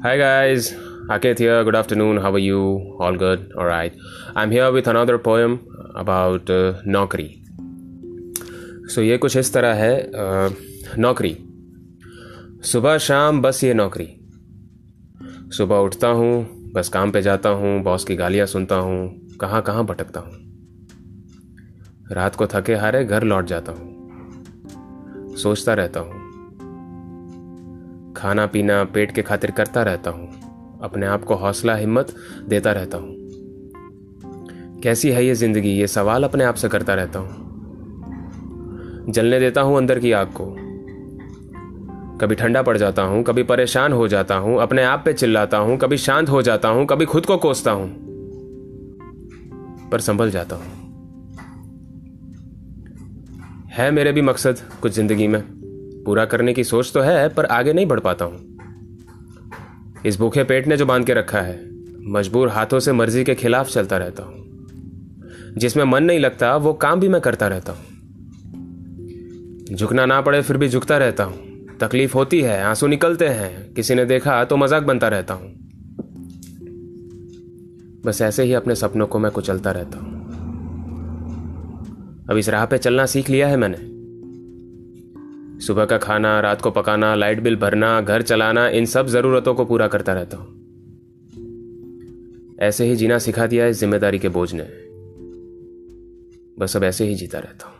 Hi guys, Aket here. Good afternoon. How are you? All good? All right. I'm here with another poem about uh, नौकरी so, ये कुछ इस तरह है uh, नौकरी सुबह शाम बस ये नौकरी सुबह उठता हूँ बस काम पे जाता हूँ बॉस की गालियाँ सुनता हूँ कहाँ कहाँ भटकता हूँ रात को थके हारे घर लौट जाता हूँ सोचता रहता हूँ खाना पीना पेट के खातिर करता रहता हूँ। अपने आप को हौसला, हिम्मत देता रहता हूँ। कैसी है ये ज़िंदगी? ये सवाल अपने आप से करता रहता हूँ। जलने देता हूँ अंदर की आग को। कभी ठंडा पड़ जाता हूँ, कभी परेशान हो जाता हूँ, अपने आप पे चिल्लाता हूँ, कभी शांत हो जाता हूँ, कभी खुद को कोसता हूँ। पर संभल जाता हूँ। है मेरे भी मकसद कुछ ज़िंदगी में? पूरा करने की सोच तो है, पर आगे नहीं बढ़ पाता हूँ। इस भूखे पेट ने जो बाँध के रखा है, मजबूर हाथों से मर्ज़ी के खिलाफ चलता रहता हूँ। जिसमें मन नहीं लगता, वो काम भी मैं करता रहता हूँ। झुकना ना पड़े, फिर भी झुकता रहता हूँ। तकलीफ़ होती है, आँसू निकलते हैं, किसी ने देखा तो मज़ाक बनता रहता हूँ। बस ऐसे ही अपने सपनों को मैं कुचलता रहता हूँ। अब इस राह पे चलना सीख लिया है मैंने। सुबह का खाना, रात को पकाना, लाइट बिल भरना, घर चलाना, इन सब ज़रूरतों को पूरा करता रहता हूँ। ऐसे ही जीना सिखा दिया इस ज़िम्मेदारी के बोझ ने। बस अब ऐसे ही जीता रहता हूँ।